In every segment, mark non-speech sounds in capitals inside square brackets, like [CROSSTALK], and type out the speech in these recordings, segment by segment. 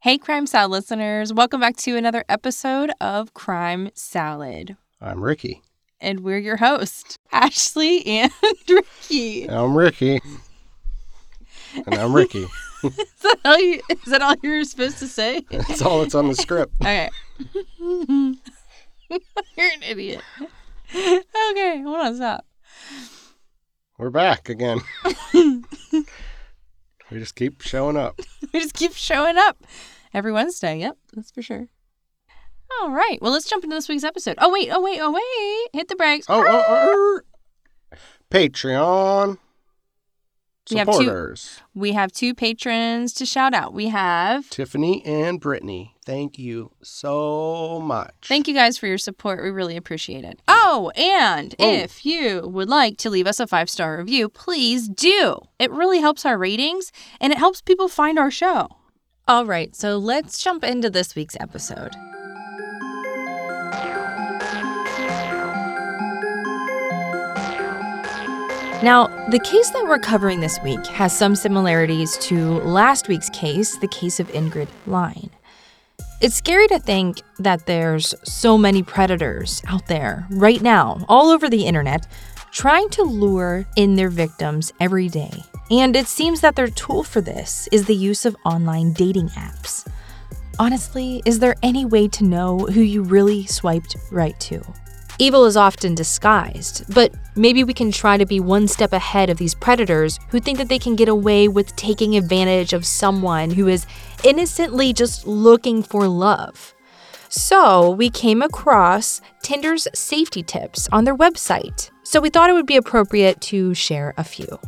Hey, Crime Salad listeners. Welcome back to another episode of Crime Salad. I'm Ricky. And we're your hosts, Ashley and [LAUGHS] Ricky. I'm Ricky. And I'm Ricky. [LAUGHS] Is that all, you, is that all you're supposed to say? That's all that's on the script. [LAUGHS] Okay. you're an idiot. Okay, hold on, stop. We're back again. we just keep showing up. We just keep showing up every Wednesday. Yep, that's for sure. All right. Well, let's jump into this week's episode. Oh, wait. Oh, wait. Oh, wait. Hit the brakes. Oh, oh, oh, oh. Patreon We have two- supporters We have two patrons to shout out. We have Tiffany and Brittany. Thank you so much. Thank you guys for your support. We really appreciate it. Oh, and Oh. if you would like to leave us a five star review, please do. It really helps our ratings and it helps people find our show. All right, so let's jump into this week's episode. Now, the case that we're covering this week has some similarities to last week's case, the case of Ingrid Lyne. It's scary to think that there's so many predators out there right now, all over the internet, trying to lure in their victims every day. And it seems that their tool for this is the use of online dating apps. Honestly, is there any way to know who you really swiped right to? Evil is often disguised, but maybe we can try to be one step ahead of these predators who think that they can get away with taking advantage of someone who is innocently just looking for love. So, we came across Tinder's safety tips on their website, so we thought it would be appropriate to share a few.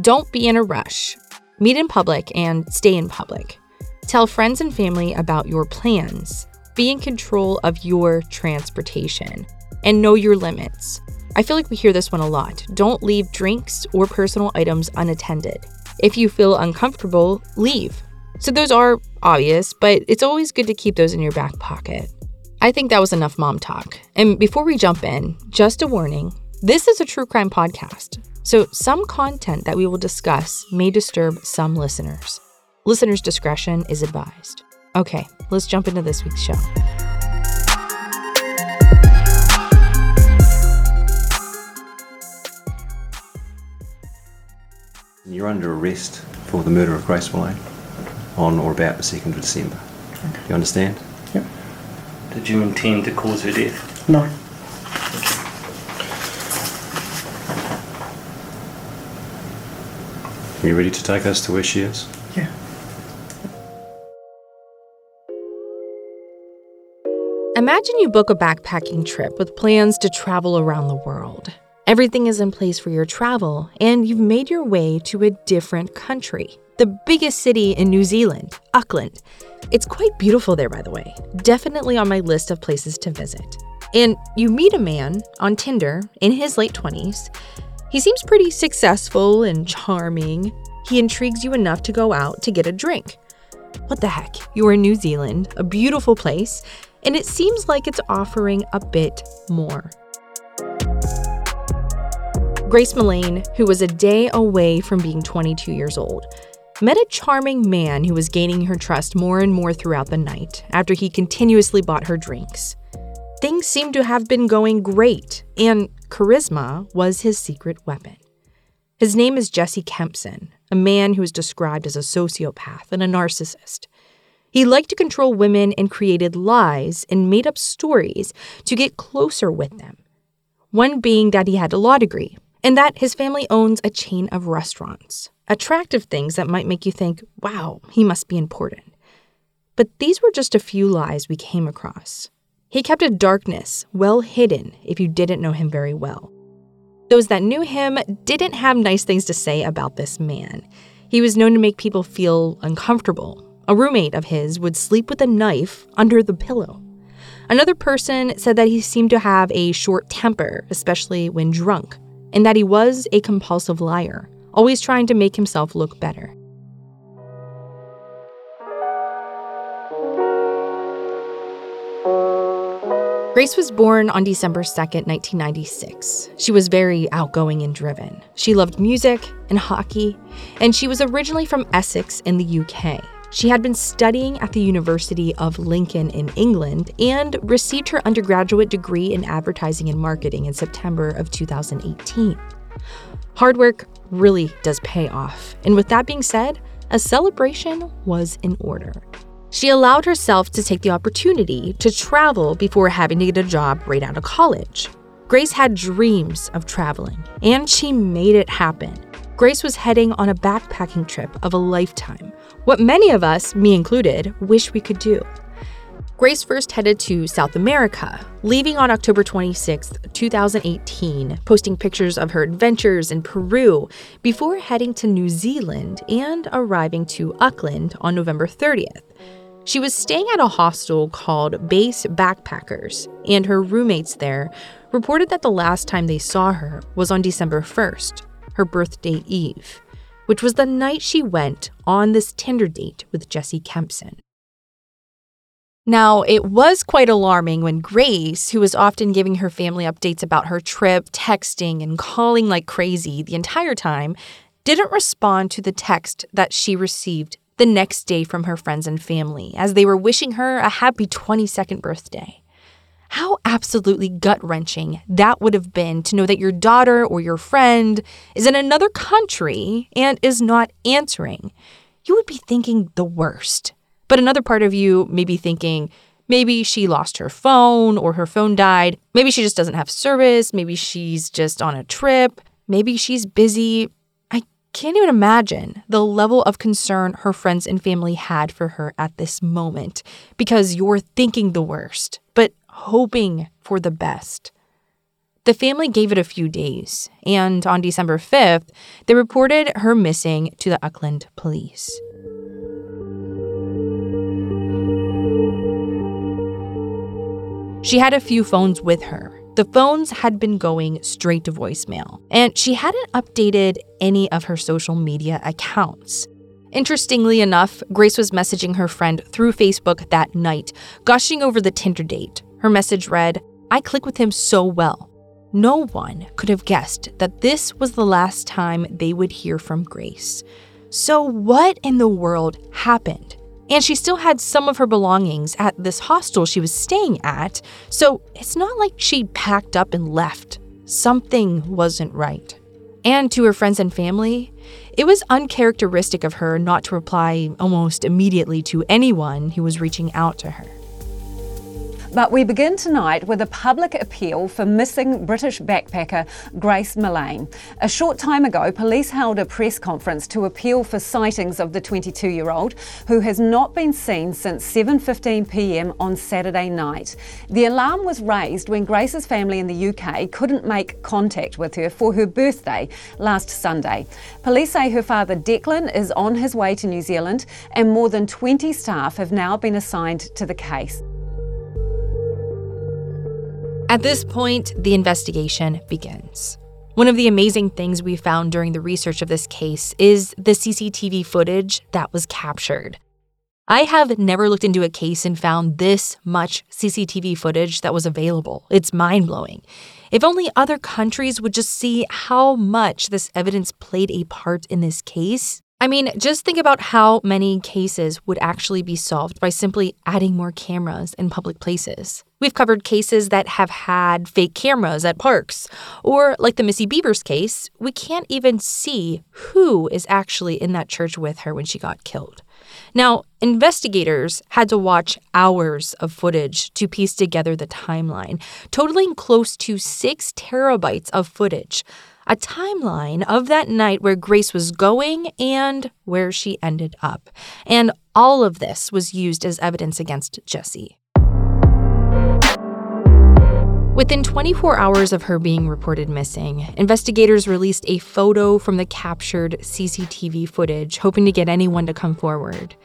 Don't be in a rush. Meet in public and stay in public. Tell friends and family about your plans. Be in control of your transportation and know your limits. I feel like we hear this one a lot. Don't leave drinks or personal items unattended. If you feel uncomfortable, leave. So those are obvious, but it's always good to keep those in your back pocket. I think that was enough mom talk. And before we jump in, just a warning this is a true crime podcast. So some content that we will discuss may disturb some listeners. Listener's discretion is advised. Okay, let's jump into this week's show. You're under arrest for the murder of Grace Millane on or about the 2nd of December. You understand? Yep. Did you intend to cause her death? No. Are you ready to take us to where she is? Yeah. Imagine you book a backpacking trip with plans to travel around the world. Everything is in place for your travel, and you've made your way to a different country, the biggest city in New Zealand, Auckland. It's quite beautiful there, by the way. Definitely on my list of places to visit. And you meet a man on Tinder in his late 20s. He seems pretty successful and charming. He intrigues you enough to go out to get a drink. What the heck? You're in New Zealand, a beautiful place, and it seems like it's offering a bit more. Grace Millane, who was a day away from being 22 years old, met a charming man who was gaining her trust more and more throughout the night after he continuously bought her drinks. Things seemed to have been going great, and charisma was his secret weapon. His name is Jesse Kempson, a man who is described as a sociopath and a narcissist. He liked to control women and created lies and made up stories to get closer with them. One being that he had a law degree and that his family owns a chain of restaurants. Attractive things that might make you think, wow, he must be important. But these were just a few lies we came across. He kept a darkness well hidden if you didn't know him very well. Those that knew him didn't have nice things to say about this man. He was known to make people feel uncomfortable. A roommate of his would sleep with a knife under the pillow. Another person said that he seemed to have a short temper, especially when drunk, and that he was a compulsive liar, always trying to make himself look better. Grace was born on December 2nd, 1996. She was very outgoing and driven. She loved music and hockey, and she was originally from Essex in the UK. She had been studying at the University of Lincoln in England and received her undergraduate degree in advertising and marketing in September of 2018. Hard work really does pay off, and with that being said, a celebration was in order. She allowed herself to take the opportunity to travel before having to get a job right out of college. Grace had dreams of traveling, and she made it happen. Grace was heading on a backpacking trip of a lifetime, what many of us, me included, wish we could do. Grace first headed to South America, leaving on October 26, 2018, posting pictures of her adventures in Peru before heading to New Zealand and arriving to Auckland on November 30th. She was staying at a hostel called Base Backpackers, and her roommates there reported that the last time they saw her was on December 1st, her birthday eve, which was the night she went on this Tinder date with Jesse Kempson. Now, it was quite alarming when Grace, who was often giving her family updates about her trip, texting and calling like crazy the entire time, didn't respond to the text that she received the next day from her friends and family as they were wishing her a happy 22nd birthday. How absolutely gut wrenching that would have been to know that your daughter or your friend is in another country and is not answering. You would be thinking the worst. But another part of you may be thinking, maybe she lost her phone or her phone died. Maybe she just doesn't have service. Maybe she's just on a trip. Maybe she's busy I can't even imagine the level of concern her friends and family had for her at this moment because you're thinking the worst, but hoping for the best. The family gave it a few days, and on December 5th, they reported her missing to the Auckland police. She had a few phones with her, the phones had been going straight to voicemail, and she hadn't updated any of her social media accounts. Interestingly enough, Grace was messaging her friend through Facebook that night, gushing over the Tinder date. Her message read, I click with him so well. No one could have guessed that this was the last time they would hear from Grace. So, what in the world happened? And she still had some of her belongings at this hostel she was staying at, so it's not like she packed up and left. Something wasn't right. And to her friends and family, it was uncharacteristic of her not to reply almost immediately to anyone who was reaching out to her. But we begin tonight with a public appeal for missing British backpacker Grace Millane. A short time ago, police held a press conference to appeal for sightings of the 22-year-old who has not been seen since 7:15 p.m. on Saturday night. The alarm was raised when Grace's family in the UK couldn't make contact with her for her birthday last Sunday. Police say her father Declan is on his way to New Zealand and more than 20 staff have now been assigned to the case. At this point, the investigation begins. One of the amazing things we found during the research of this case is the CCTV footage that was captured. I have never looked into a case and found this much CCTV footage that was available. It's mind blowing. If only other countries would just see how much this evidence played a part in this case. I mean, just think about how many cases would actually be solved by simply adding more cameras in public places. We've covered cases that have had fake cameras at parks, or like the Missy Bevers case, we can't even see who is actually in that church with her when she got killed. Now, investigators had to watch hours of footage to piece together the timeline, totaling close to six terabytes of footage. A timeline of that night where Grace was going and where she ended up. And all of this was used as evidence against Jesse. Within 24 hours of her being reported missing, investigators released a photo from the captured CCTV footage, hoping to get anyone to come forward.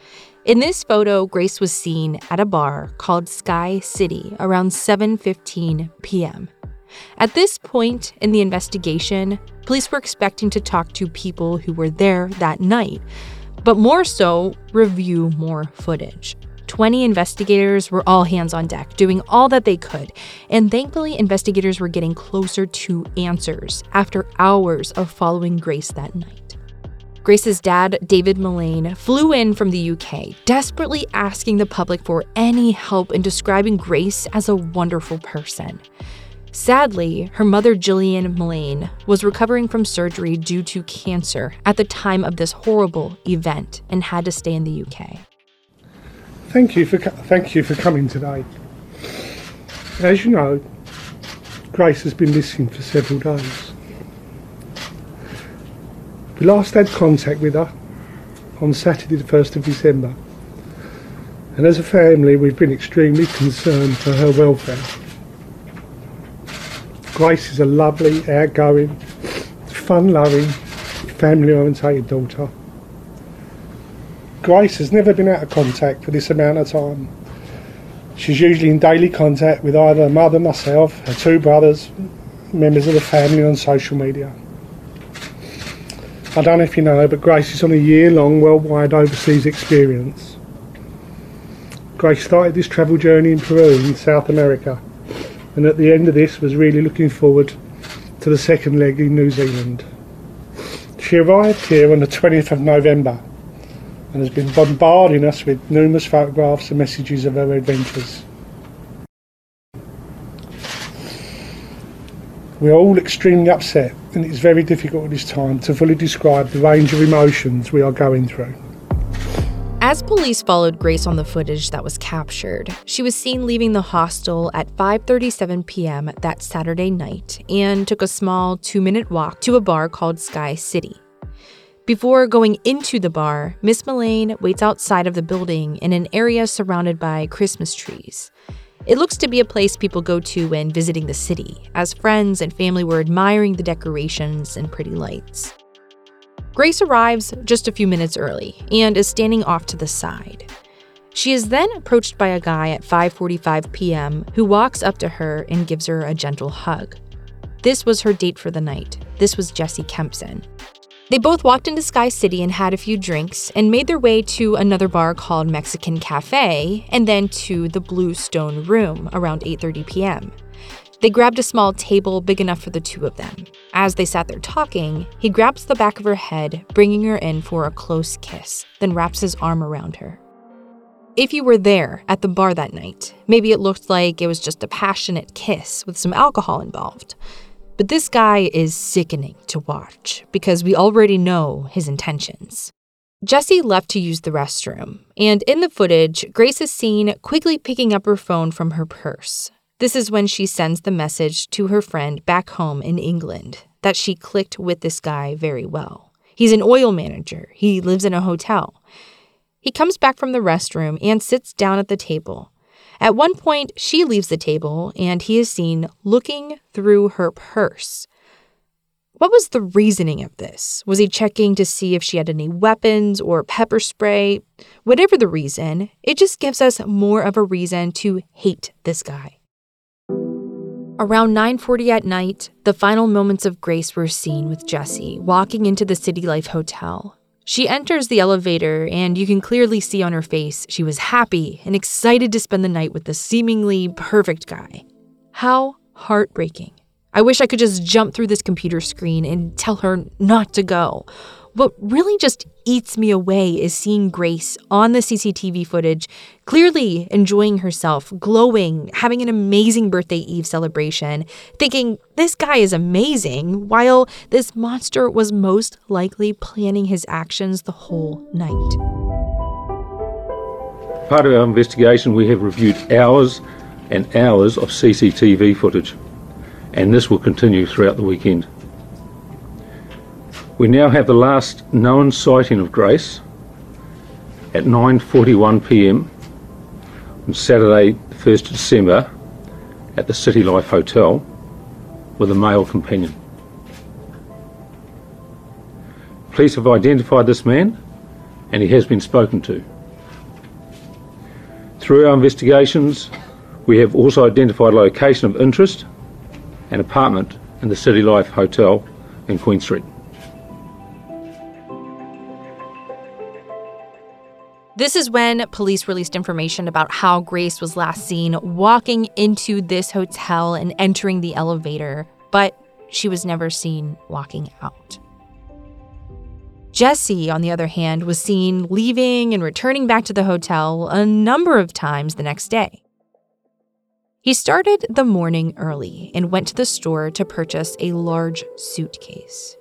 In this photo, Grace was seen at a bar called Sky City around 7:15 p.m. At this point in the investigation, police were expecting to talk to people who were there that night, but more so review more footage. 20 investigators were all hands on deck, doing all that they could. And thankfully, investigators were getting closer to answers after hours of following Grace that night. Grace's dad, David Millane, flew in from the UK, desperately asking the public for any help in describing Grace as a wonderful person. Sadly, her mother, Gillian Millane, was recovering from surgery due to cancer at the time of this horrible event and had to stay in the UK. Thank you for thank you for coming today. As you know, Grace has been missing for several days. We last had contact with her on Saturday, the 1st of December, and as a family, we've been extremely concerned for her welfare. Grace is a lovely, outgoing, fun loving, family orientated daughter Grace has never been out of contact for this amount of time. She's usually in daily contact with either her mother, myself, her two brothers, members of the family on social media. I don't know if you know, but Grace is on a year long worldwide overseas experience. Grace started this travel journey in Peru in South America, and at the end of this was really looking forward to the second leg in New Zealand. She arrived here on the 20th of November and has been bombarding us with numerous photographs and messages of her adventures. We are all extremely upset, and it is very difficult at this time to fully describe the range of emotions we are going through. As police followed Grace on the footage that was captured, she was seen leaving the hostel at 5:37 p.m. that Saturday night and took a small 2-minute walk to a bar called Sky City. Before going into the bar, Miss Millane waits outside of the building in an area surrounded by Christmas trees. It looks to be a place people go to when visiting the city, as friends and family were admiring the decorations and pretty lights. Grace arrives just a few minutes early and is standing off to the side. She is then approached by a guy at 5:45 p.m. who walks up to her and gives her a gentle hug. This was her date for the night. This was Jesse Kempson. They both walked into Sky City and had a few drinks and made their way to another bar called Mexican Cafe and then to the Blue Stone Room around 8:30 p.m. They grabbed a small table big enough for the two of them. As they sat there talking, he grabs the back of her head, bringing her in for a close kiss, then wraps his arm around her. If you were there at the bar that night, maybe it looked like it was just a passionate kiss with some alcohol involved. But this guy is sickening to watch because we already know his intentions. Jesse left to use the restroom, and in the footage, Grace is seen quickly picking up her phone from her purse. This is when she sends the message to her friend back home in England that she clicked with this guy very well. He's an oil manager, he lives in a hotel. He comes back from the restroom and sits down at the table. At one point, she leaves the table and he is seen looking through her purse. What was the reasoning of this? Was he checking to see if she had any weapons or pepper spray? Whatever the reason, it just gives us more of a reason to hate this guy. Around 9:40 at night, the final moments of Grace were seen with Jesse walking into the City Life Hotel. She enters the elevator, and you can clearly see on her face she was happy and excited to spend the night with the seemingly perfect guy. How heartbreaking. I wish I could just jump through this computer screen and tell her not to go. but really just eats me away is seeing Grace on the CCTV footage, clearly enjoying herself, glowing, having an amazing birthday eve celebration, thinking this guy is amazing, while this monster was most likely planning his actions the whole night. Part of our investigation, we have reviewed hours and hours of CCTV footage, and this will continue throughout the weekend. We now have the last known sighting of Grace at 9:41 p.m. on Saturday, 1st December, at the City Life Hotel with a male companion. Police have identified this man and he has been spoken to. Through our investigations, we have also identified a location of interest, an apartment in the City Life Hotel in Queen Street. This is when police released information about how Grace was last seen walking into this hotel and entering the elevator, but she was never seen walking out. Jesse, on the other hand, was seen leaving and returning back to the hotel a number of times the next day. He started the morning early and went to the store to purchase a large suitcase.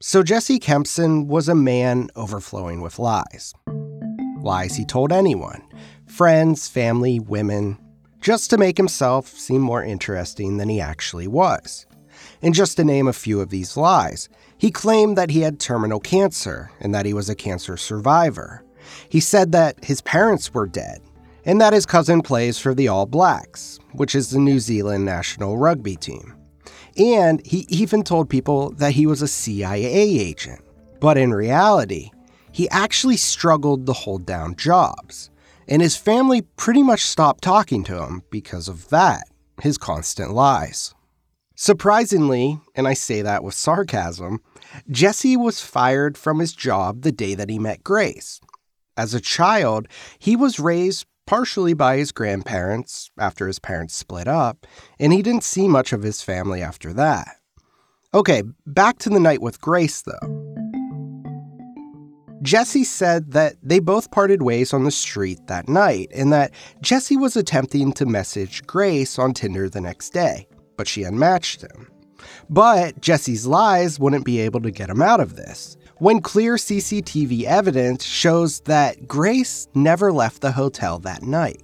So Jesse Kempson was a man overflowing with lies. Lies he told anyone friends, family, women just to make himself seem more interesting than he actually was. And just to name a few of these lies, he claimed that he had terminal cancer and that he was a cancer survivor. He said that his parents were dead and that his cousin plays for the All Blacks, which is the New Zealand national rugby team. And he even told people that he was a CIA agent. But in reality, he actually struggled to hold down jobs. And his family pretty much stopped talking to him because of that, his constant lies. Surprisingly, and I say that with sarcasm, Jesse was fired from his job the day that he met Grace. As a child, he was raised partially by his grandparents after his parents split up, and he didn't see much of his family after that. Okay, back to the night with Grace, though. Jesse said that they both parted ways on the street that night, and that Jesse was attempting to message Grace on Tinder the next day, but she unmatched him. But Jesse's lies wouldn't be able to get him out of this when clear CCTV evidence shows that Grace never left the hotel that night.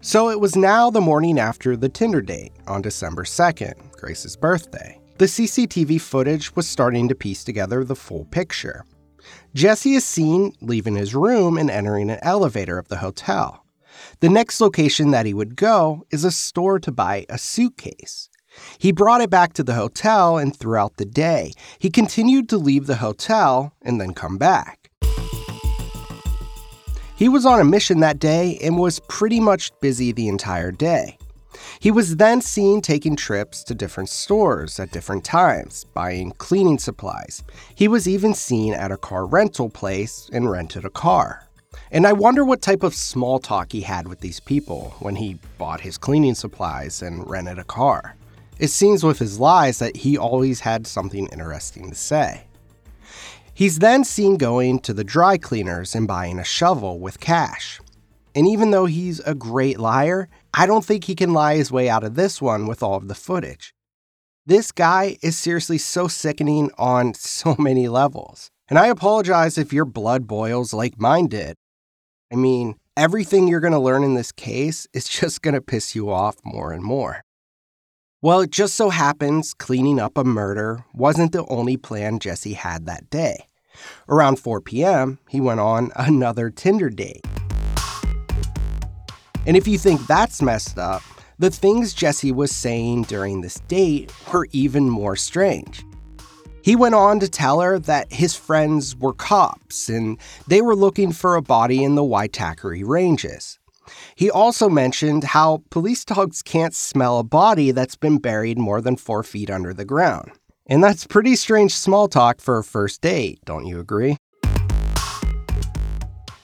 So it was now the morning after the Tinder date on December 2nd, Grace's birthday. The CCTV footage was starting to piece together the full picture. Jesse is seen leaving his room and entering an elevator of the hotel. The next location that he would go is a store to buy a suitcase. He brought it back to the hotel, and throughout the day, he continued to leave the hotel and then come back. He was on a mission that day and was pretty much busy the entire day. He was then seen taking trips to different stores at different times, buying cleaning supplies. He was even seen at a car rental place and rented a car. And I wonder what type of small talk he had with these people when he bought his cleaning supplies and rented a car. It seems with his lies that he always had something interesting to say. He's then seen going to the dry cleaners and buying a shovel with cash. And even though he's a great liar, I don't think he can lie his way out of this one with all of the footage. This guy is seriously so sickening on [LAUGHS] so many levels. And I apologize if your blood boils like mine did. I mean, everything you're going to learn in this case is [LAUGHS] just going to piss you off more and more. Well, it just so happens cleaning up a murder wasn't the only plan Jesse had that day. Around 4 p.m., he went on [LAUGHS] another Tinder date. And if you think that's messed up, the things Jesse was saying during this date were even more strange. He went on to tell her that his friends were cops and they were looking for a body in the Waitakere Ranges. He also mentioned how police dogs can't smell a body that's been buried more than four feet under the ground. And that's pretty strange small talk for a first date, don't you agree?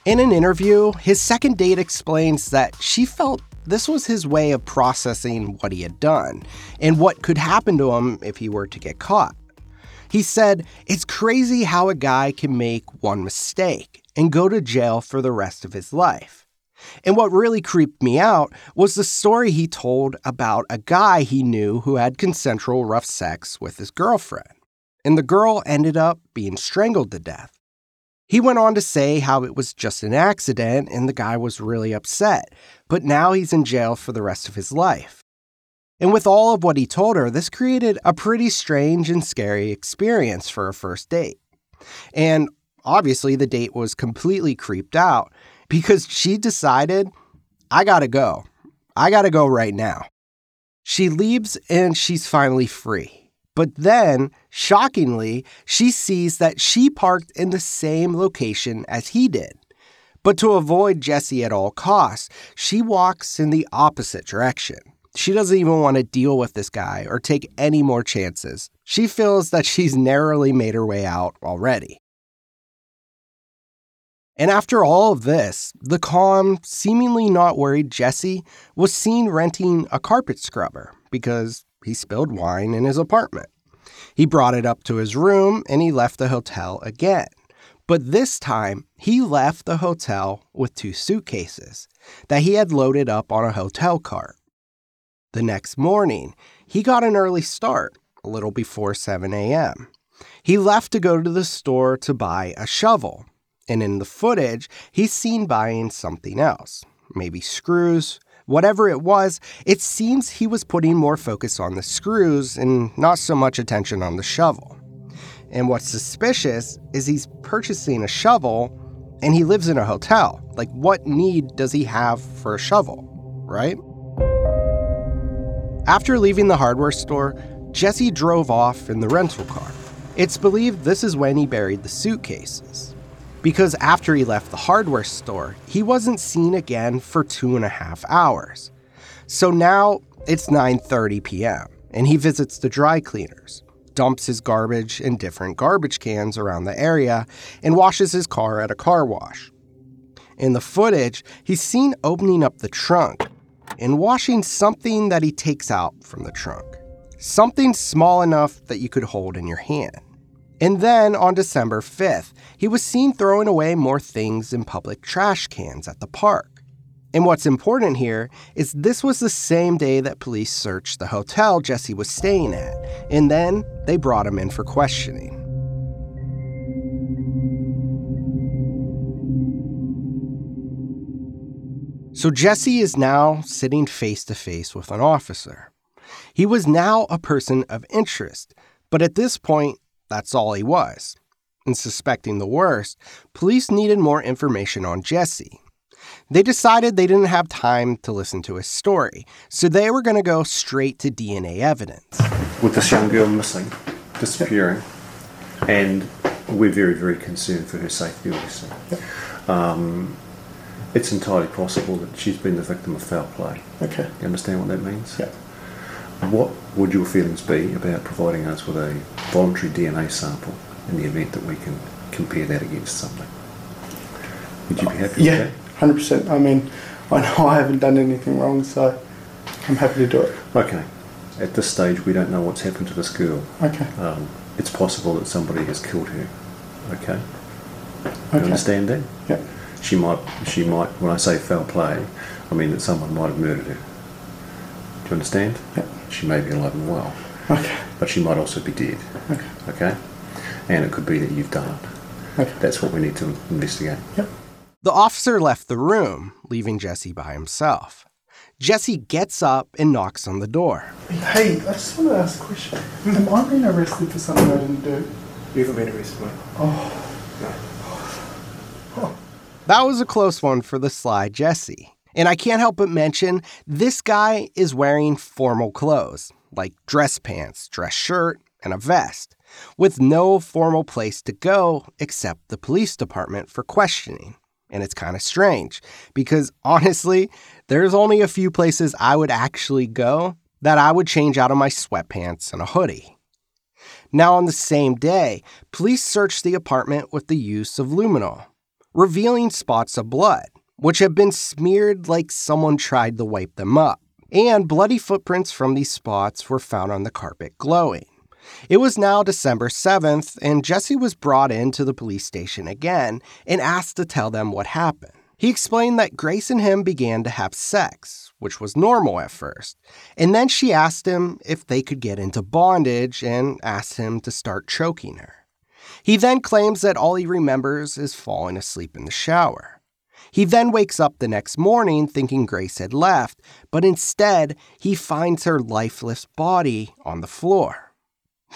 In an interview, his second date explains that she felt this was his way of processing what he had done and what could happen to him if he were to get caught. He said, It's crazy how a guy can make one mistake and go to jail for the rest of his life. And what really creeped me out was the story he told about a guy he knew who had consensual rough sex with his girlfriend. And the girl ended up being strangled to death. He went on to say how it was just an accident and the guy was really upset, but now he's in jail for the rest of his life. And with all of what he told her, this created a pretty strange and scary experience for a first date. And obviously, the date was completely creeped out because she decided, I gotta go. I gotta go right now. She leaves and she's finally free. But then, shockingly, she sees that she parked in the same location as he did. But to avoid Jesse at all costs, she walks in the opposite direction. She doesn't even want to deal with this guy or take any more chances. She feels that she's narrowly made her way out already. And after all of this, the calm, seemingly not worried Jesse was seen renting a carpet scrubber because he spilled wine in his apartment. He brought it up to his room and he left the hotel again. But this time, he left the hotel with two suitcases that he had loaded up on a hotel cart. The next morning, he got an early start, a little before 7 a.m. He left to go to the store to buy a shovel, and in the footage, he's seen buying something else, maybe screws. Whatever it was, it seems he was putting more focus on the screws and not so much attention on the shovel. And what's suspicious is he's purchasing a shovel and he lives in a hotel. Like, what need does he have for a shovel, right? After leaving the hardware store, Jesse drove off in the rental car. It's believed this is when he buried the suitcases. Because after he left the hardware store, he wasn't seen again for two and a half hours. So now it's 9:30 p.m. and he visits the dry cleaners, dumps his garbage in different garbage cans around the area, and washes his car at a car wash. In the footage, he's seen opening up the trunk and washing something that he takes out from the trunk. Something small enough that you could hold in your hand. And then on December 5th, he was seen throwing away more things in public trash cans at the park. And what's important here is this was the same day that police searched the hotel Jesse was staying at, and then they brought him in for questioning. So Jesse is now sitting face to face with an officer. He was now a person of interest, but at this point, that's all he was. And suspecting the worst, police needed more information on Jesse. They decided they didn't have time to listen to his story, so they were going to go straight to DNA evidence. With this young girl missing, disappearing, and we're very, very concerned for her safety, obviously. Um, it's entirely possible that she's been the victim of foul play. Okay. You understand what that means? Yeah. What would your feelings be about providing us with a voluntary DNA sample in the event that we can compare that against something? Would you be happy Yeah, with hundred percent. I mean, I know I haven't done anything wrong, so I'm happy to do it. Okay. At this stage, we don't know what's happened to this girl. Okay. Um, it's possible that somebody has killed her. Okay. You Okay. understand that? Yeah. She might. She might. When I say foul play, I mean that someone might have murdered her. Do you understand? Yeah. She may be alive and well, Okay. but she might also be dead. Okay. Okay. And it could be that you've done it. Okay. That's what we need to investigate. Yep. The officer left the room, leaving Jesse by himself. Jesse gets up and knocks on the door. Hey, I just want to ask a question. Am I being arrested for something I didn't do? You haven't been arrested, mate. Oh. oh, That was a close one for the sly Jesse. And I can't help but mention this guy is wearing formal clothes, like dress pants, dress shirt, and a vest. with no formal place to go except the police department for questioning. And it's kind of strange because [LAUGHS] honestly, there's only a few places I would actually go that I would change out of my sweatpants and a hoodie. Now, on the same day, police searched the apartment with the use of luminol, revealing spots of blood, which had been smeared like someone tried to wipe them up. And bloody footprints from these spots were found on the carpet glowing. It was now December 7th, and Jesse was brought into the police station again and asked to tell them what happened. He explained that Grace and him began to have sex, which was normal at first, and then she asked him if they could get into bondage and asked him to start choking her. He then claims that all he remembers is falling asleep in the shower. He then wakes up the next morning thinking Grace had left, but instead he finds her lifeless body on the floor.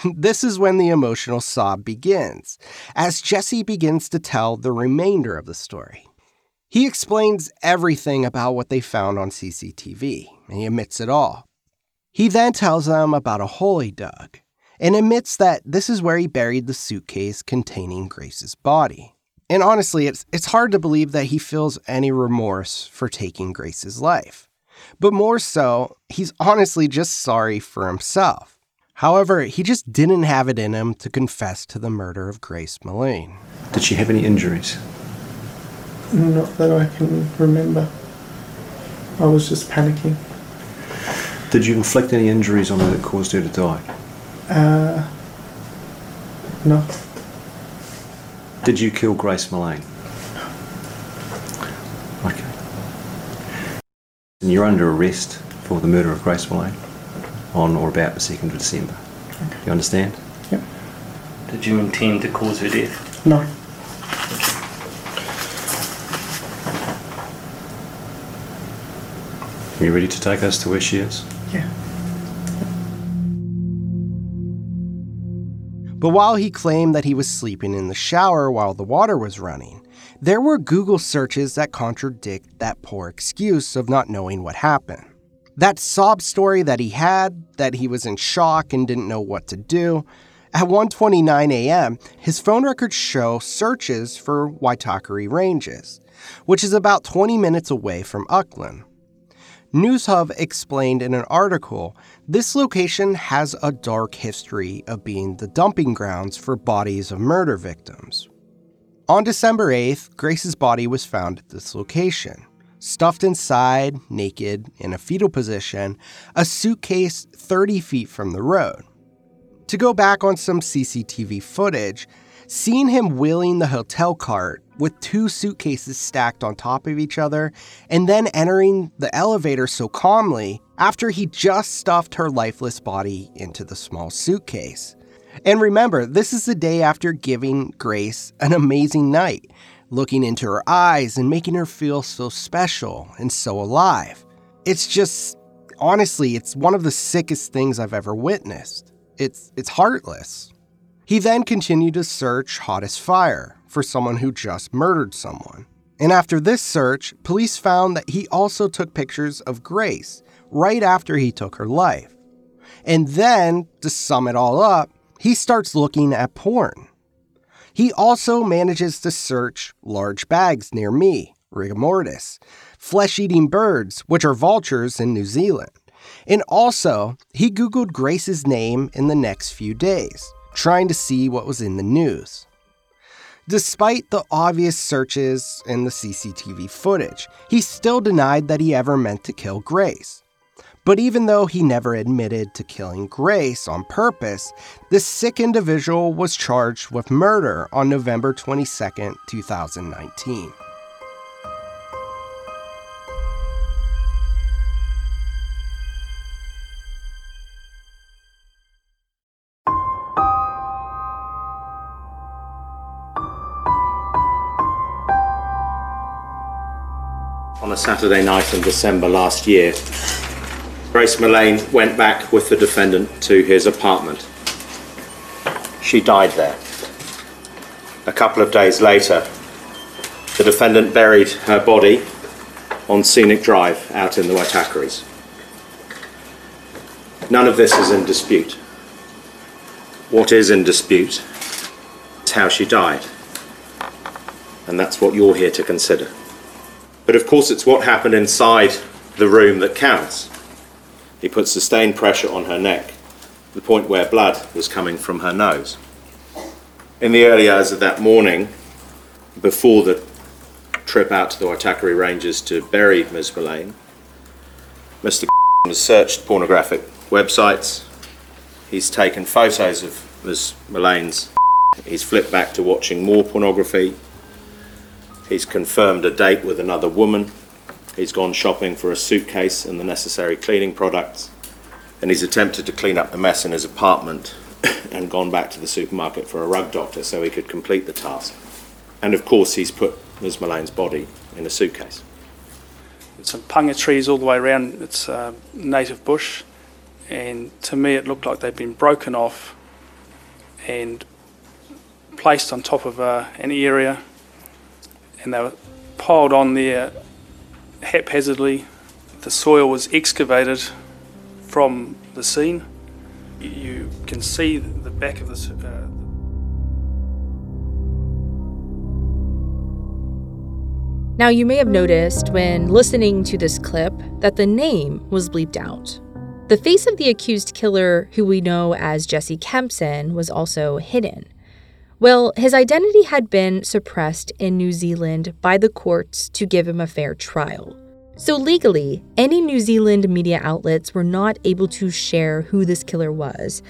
[LAUGHS] This is when the emotional sob begins, as Jesse begins to tell the remainder of the story. He explains everything about what they found on CCTV, and he admits it all. He then tells them about a hole he dug, and admits that this is where he buried the suitcase containing Grace's body. And honestly, it's, it's hard to believe that he feels any remorse for taking Grace's life. But more so, he's honestly just sorry for himself. However, he just didn't have it in him to confess to the murder of Grace Millane. Did she have any injuries? Not that I can remember. I was just panicking. Did you inflict any injuries on her that caused her to die? Uh, no. Did you kill Grace Millane? Okay. And you're under arrest for the murder of Grace Millane? on or about the 2nd of December. Okay. You understand? Yep. Did you intend to cause her death? No. Are you ready to take us to where she is? But while he claimed that he was sleeping in the shower while the water was running, there were Google searches that contradict that poor excuse of not knowing what happened. That sob story that he had, that he was in shock and didn't know what to do. At 1:29 a.m., his phone records show searches for Waitakere Ranges, which is about 20 minutes away from Auckland. NewsHub explained in an article this location has a dark history of being the dumping grounds for bodies of murder victims. On December 8th, Grace's body was found at this location stuffed inside, naked, in a fetal position, a suitcase 30 feet from the road. To go back on some CCTV footage, seeing him wheeling the hotel cart with two suitcases stacked on top of each other and then entering the elevator so calmly after he just stuffed her lifeless body into the small suitcase. And remember, this is the day after giving Grace an amazing night looking into her eyes and making her feel so special and so alive. It's just, honestly, it's one of the sickest things I've ever witnessed. It's, it's heartless. He then continued to search hot as fire for someone who just murdered someone. And after this search, police found that he also took pictures of Grace right after he took her life. And then, to sum it all up, he starts looking at porn. He also manages to search large bags near me, rigor mortis, flesh eating birds, which are vultures in New Zealand. And also, he Googled Grace's name in the next few days, trying to see what was in the news. Despite the obvious searches and the CCTV footage, he still denied that he ever meant to kill Grace. But even though he never admitted to killing Grace on purpose, this sick individual was charged with murder on November 22, 2019. A Saturday night in December last year, Grace Millane went back with the defendant to his apartment. She died there. A couple of days later, the defendant buried her body on Scenic Drive out in the Waitakeres. None of this is in dispute. What is in dispute is how she died. And that's what you're here to consider. But of course, it's what happened inside the room that counts. He put sustained pressure on her neck, the point where blood was coming from her nose. In the early hours of that morning, before the trip out to the Waitakere Ranges to bury Ms. Millane, Mr. [LAUGHS] has searched pornographic websites. He's taken photos of Ms. Millane's. [LAUGHS] He's flipped back to watching more pornography. He's confirmed a date with another woman. He's gone shopping for a suitcase and the necessary cleaning products. And he's attempted to clean up the mess in his apartment [COUGHS] and gone back to the supermarket for a rug doctor so he could complete the task. And of course, he's put Ms. Millane's body in a suitcase. some punga trees all the way around. It's native bush, and to me, it looked like they'd been broken off and placed on top of uh, an area, and they were piled on there haphazardly. The soil was excavated from the scene. You can see the back of this. Uh, Now, you may have noticed when listening to this clip that the name was bleeped out. The face of the accused killer, who we know as Jesse Kempson, was also hidden. Well, his identity had been suppressed in New Zealand by the courts to give him a fair trial. So, legally, any New Zealand media outlets were not able to share who this killer was.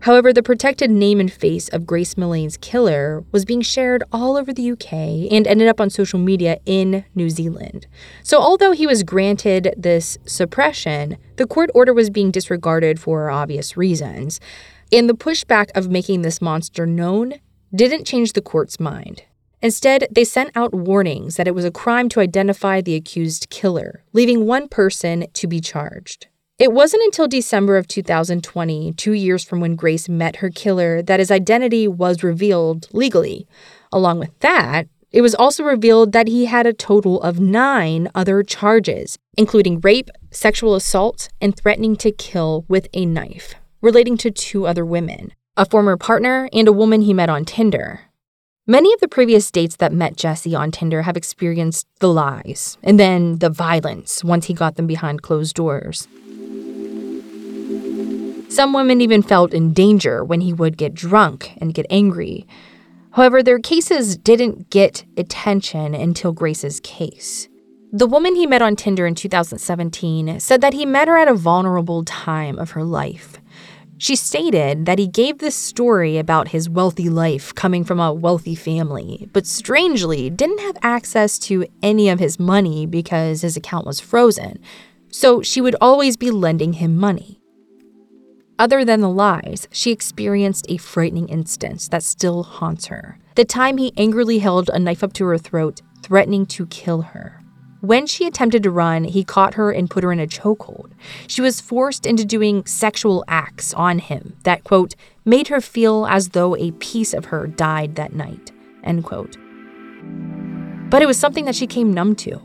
However, the protected name and face of Grace Millane's killer was being shared all over the UK and ended up on social media in New Zealand. So, although he was granted this suppression, the court order was being disregarded for obvious reasons. And the pushback of making this monster known didn't change the court's mind. Instead, they sent out warnings that it was a crime to identify the accused killer, leaving one person to be charged. It wasn't until December of 2020, two years from when Grace met her killer, that his identity was revealed legally. Along with that, it was also revealed that he had a total of nine other charges, including rape, sexual assault, and threatening to kill with a knife, relating to two other women a former partner and a woman he met on Tinder. Many of the previous dates that met Jesse on Tinder have experienced the lies and then the violence once he got them behind closed doors. Some women even felt in danger when he would get drunk and get angry. However, their cases didn't get attention until Grace's case. The woman he met on Tinder in 2017 said that he met her at a vulnerable time of her life. She stated that he gave this story about his wealthy life coming from a wealthy family, but strangely didn't have access to any of his money because his account was frozen. So she would always be lending him money. Other than the lies, she experienced a frightening instance that still haunts her. The time he angrily held a knife up to her throat, threatening to kill her. When she attempted to run, he caught her and put her in a chokehold. She was forced into doing sexual acts on him that, quote, made her feel as though a piece of her died that night, end quote. But it was something that she came numb to.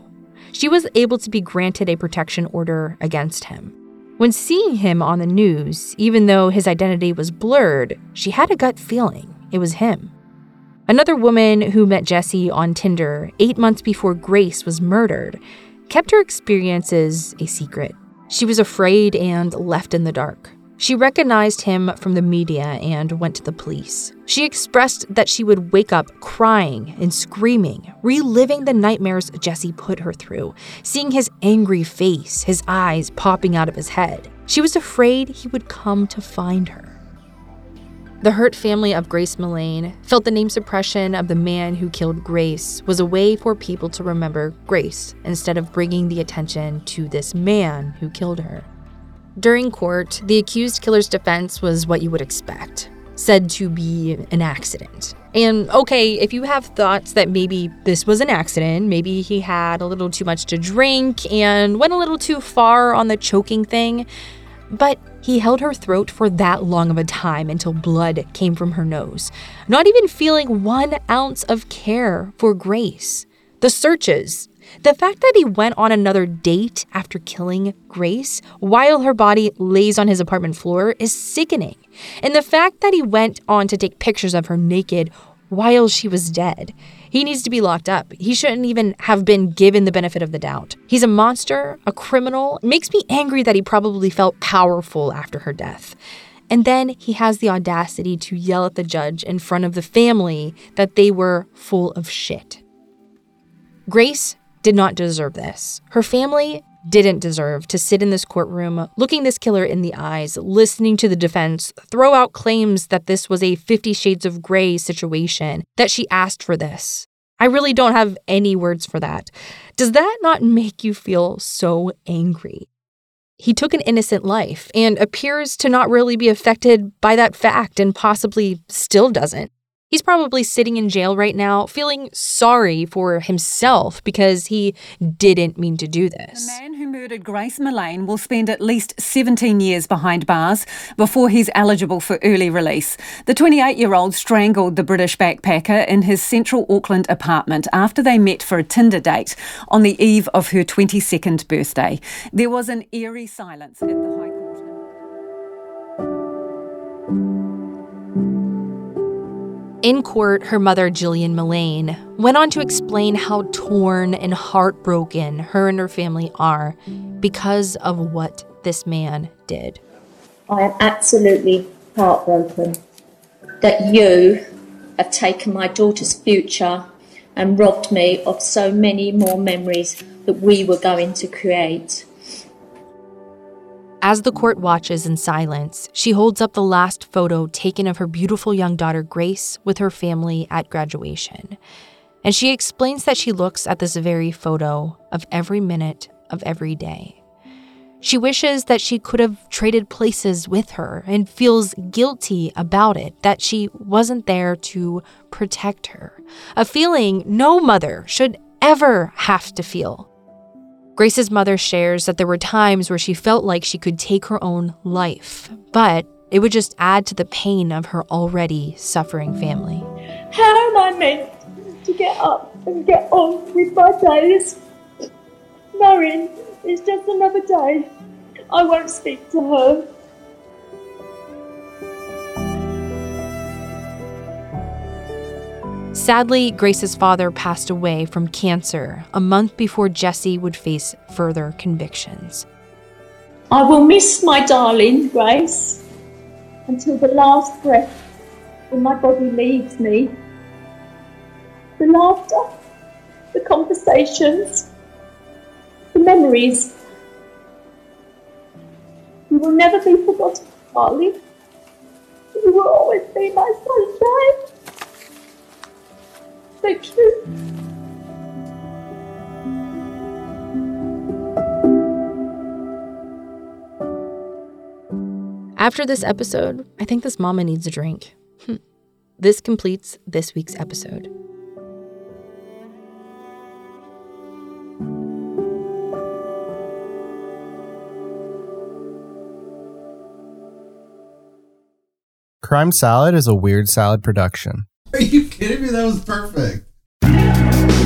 She was able to be granted a protection order against him. When seeing him on the news, even though his identity was blurred, she had a gut feeling it was him. Another woman who met Jesse on Tinder eight months before Grace was murdered kept her experiences a secret. She was afraid and left in the dark. She recognized him from the media and went to the police. She expressed that she would wake up crying and screaming, reliving the nightmares Jesse put her through, seeing his angry face, his eyes popping out of his head. She was afraid he would come to find her. The hurt family of Grace Millane felt the name suppression of the man who killed Grace was a way for people to remember Grace instead of bringing the attention to this man who killed her. During court, the accused killer's defense was what you would expect, said to be an accident. And okay, if you have thoughts that maybe this was an accident, maybe he had a little too much to drink and went a little too far on the choking thing, but he held her throat for that long of a time until blood came from her nose, not even feeling one ounce of care for Grace. The searches, The fact that he went on another date after killing Grace while her body lays on his apartment floor is sickening. And the fact that he went on to take pictures of her naked while she was dead. He needs to be locked up. He shouldn't even have been given the benefit of the doubt. He's a monster, a criminal. It makes me angry that he probably felt powerful after her death. And then he has the audacity to yell at the judge in front of the family that they were full of shit. Grace did not deserve this. Her family didn't deserve to sit in this courtroom looking this killer in the eyes, listening to the defense throw out claims that this was a 50 Shades of Grey situation, that she asked for this. I really don't have any words for that. Does that not make you feel so angry? He took an innocent life and appears to not really be affected by that fact and possibly still doesn't. He's probably sitting in jail right now, feeling sorry for himself because he didn't mean to do this. The man who murdered Grace Millane will spend at least 17 years behind bars before he's eligible for early release. The 28 year old strangled the British backpacker in his central Auckland apartment after they met for a Tinder date on the eve of her 22nd birthday. There was an eerie silence at the In court, her mother, Gillian Millane, went on to explain how torn and heartbroken her and her family are because of what this man did. I am absolutely heartbroken that you have taken my daughter's future and robbed me of so many more memories that we were going to create. As the court watches in silence, she holds up the last photo taken of her beautiful young daughter Grace with her family at graduation. And she explains that she looks at this very photo of every minute of every day. She wishes that she could have traded places with her and feels guilty about it, that she wasn't there to protect her. A feeling no mother should ever have to feel. Grace's mother shares that there were times where she felt like she could take her own life, but it would just add to the pain of her already suffering family. How am I meant to get up and get on with my days, knowing it's just another day? I won't speak to her. Sadly, Grace's father passed away from cancer a month before Jesse would face further convictions. I will miss my darling Grace until the last breath when my body leaves me. The laughter, the conversations, the memories. You will never be forgotten, darling. You will always be my sunshine. So true. After this episode, I think this mama needs a drink. Hmm. This completes this week's episode. Crime Salad is a Weird Salad production. Are you kidding me? that was perfect.